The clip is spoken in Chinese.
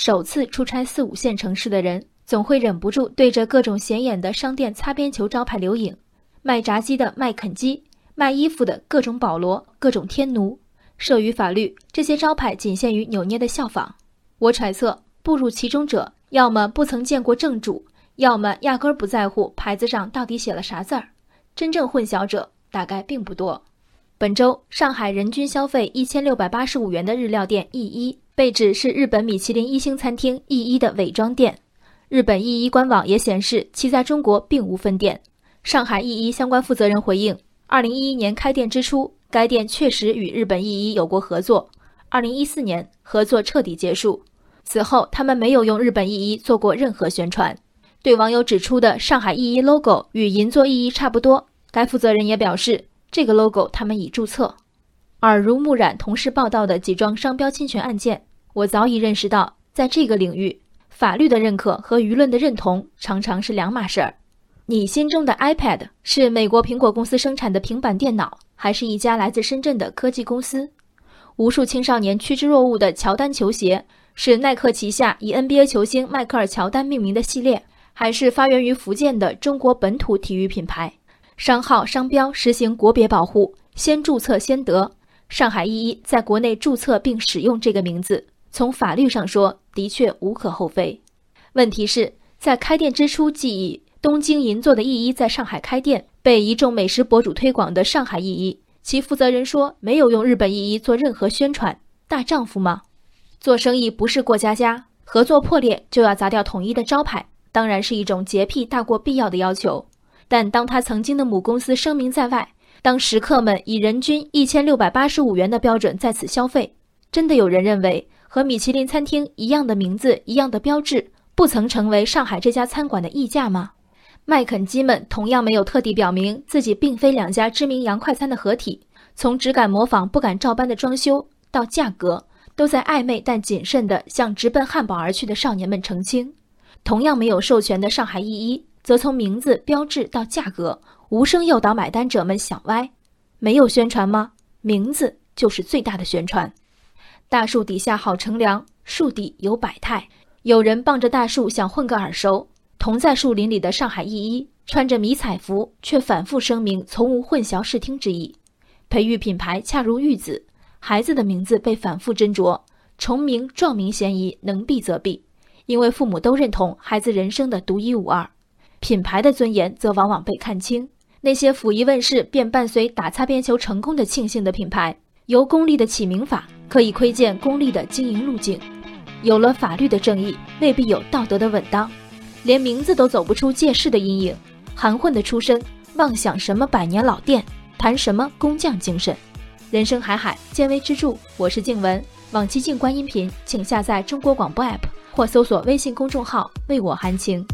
首次出差四五线城市的人，总会忍不住对着各种显眼的商店擦边球招牌留影：卖炸鸡的卖肯基，卖衣服的各种保罗，各种天奴。涉于法律，这些招牌仅限于扭捏的效仿。我揣测，步入其中者，要么不曾见过正主，要么压根儿不在乎牌子上到底写了啥字儿。真正混淆者大概并不多。本周，上海人均消费一千六百八十五元的日料店 E 一被指是日本米其林一星餐厅 E 一的伪装店。日本 E 一官网也显示其在中国并无分店。上海 E 一相关负责人回应：二零一一年开店之初，该店确实与日本 E 一有过合作。二零一四年，合作彻底结束。此后，他们没有用日本 E 一做过任何宣传。对网友指出的上海 E 一 logo 与银座 E 一差不多，该负责人也表示，这个 logo 他们已注册。耳濡目染同事报道的几桩商标侵权案件，我早已认识到，在这个领域，法律的认可和舆论的认同常常是两码事儿。你心中的 iPad 是美国苹果公司生产的平板电脑，还是一家来自深圳的科技公司？无数青少年趋之若鹜的乔丹球鞋，是耐克旗下以 NBA 球星迈克尔·乔丹命名的系列？还是发源于福建的中国本土体育品牌，商号商标实行国别保护，先注册先得。上海一一在国内注册并使用这个名字，从法律上说的确无可厚非。问题是，在开店之初即以东京银座的一一在上海开店，被一众美食博主推广的上海一一，其负责人说没有用日本一一做任何宣传。大丈夫吗？做生意不是过家家，合作破裂就要砸掉统一的招牌。当然是一种洁癖大过必要的要求，但当他曾经的母公司声名在外，当食客们以人均一千六百八十五元的标准在此消费，真的有人认为和米其林餐厅一样的名字、一样的标志，不曾成为上海这家餐馆的溢价吗？麦肯基们同样没有特地表明自己并非两家知名洋快餐的合体，从只敢模仿不敢照搬的装修到价格，都在暧昧但谨慎地向直奔汉堡而去的少年们澄清。同样没有授权的上海一一，则从名字、标志到价格，无声诱导买单者们想歪。没有宣传吗？名字就是最大的宣传。大树底下好乘凉，树底有百态。有人傍着大树想混个耳熟。同在树林里的上海一一，穿着迷彩服，却反复声明从无混淆视听之意。培育品牌恰如玉子，孩子的名字被反复斟酌，重名撞名嫌疑能避则避。因为父母都认同孩子人生的独一无二，品牌的尊严则往往被看轻。那些甫一问世便伴随打擦边球成功的庆幸的品牌，由功利的起名法可以窥见功利的经营路径。有了法律的正义，未必有道德的稳当。连名字都走不出借势的阴影，含混的出身，妄想什么百年老店，谈什么工匠精神？人生海海，见微知著。我是静文，往期静观音频，请下载中国广播 app。或搜索微信公众号“为我含情”。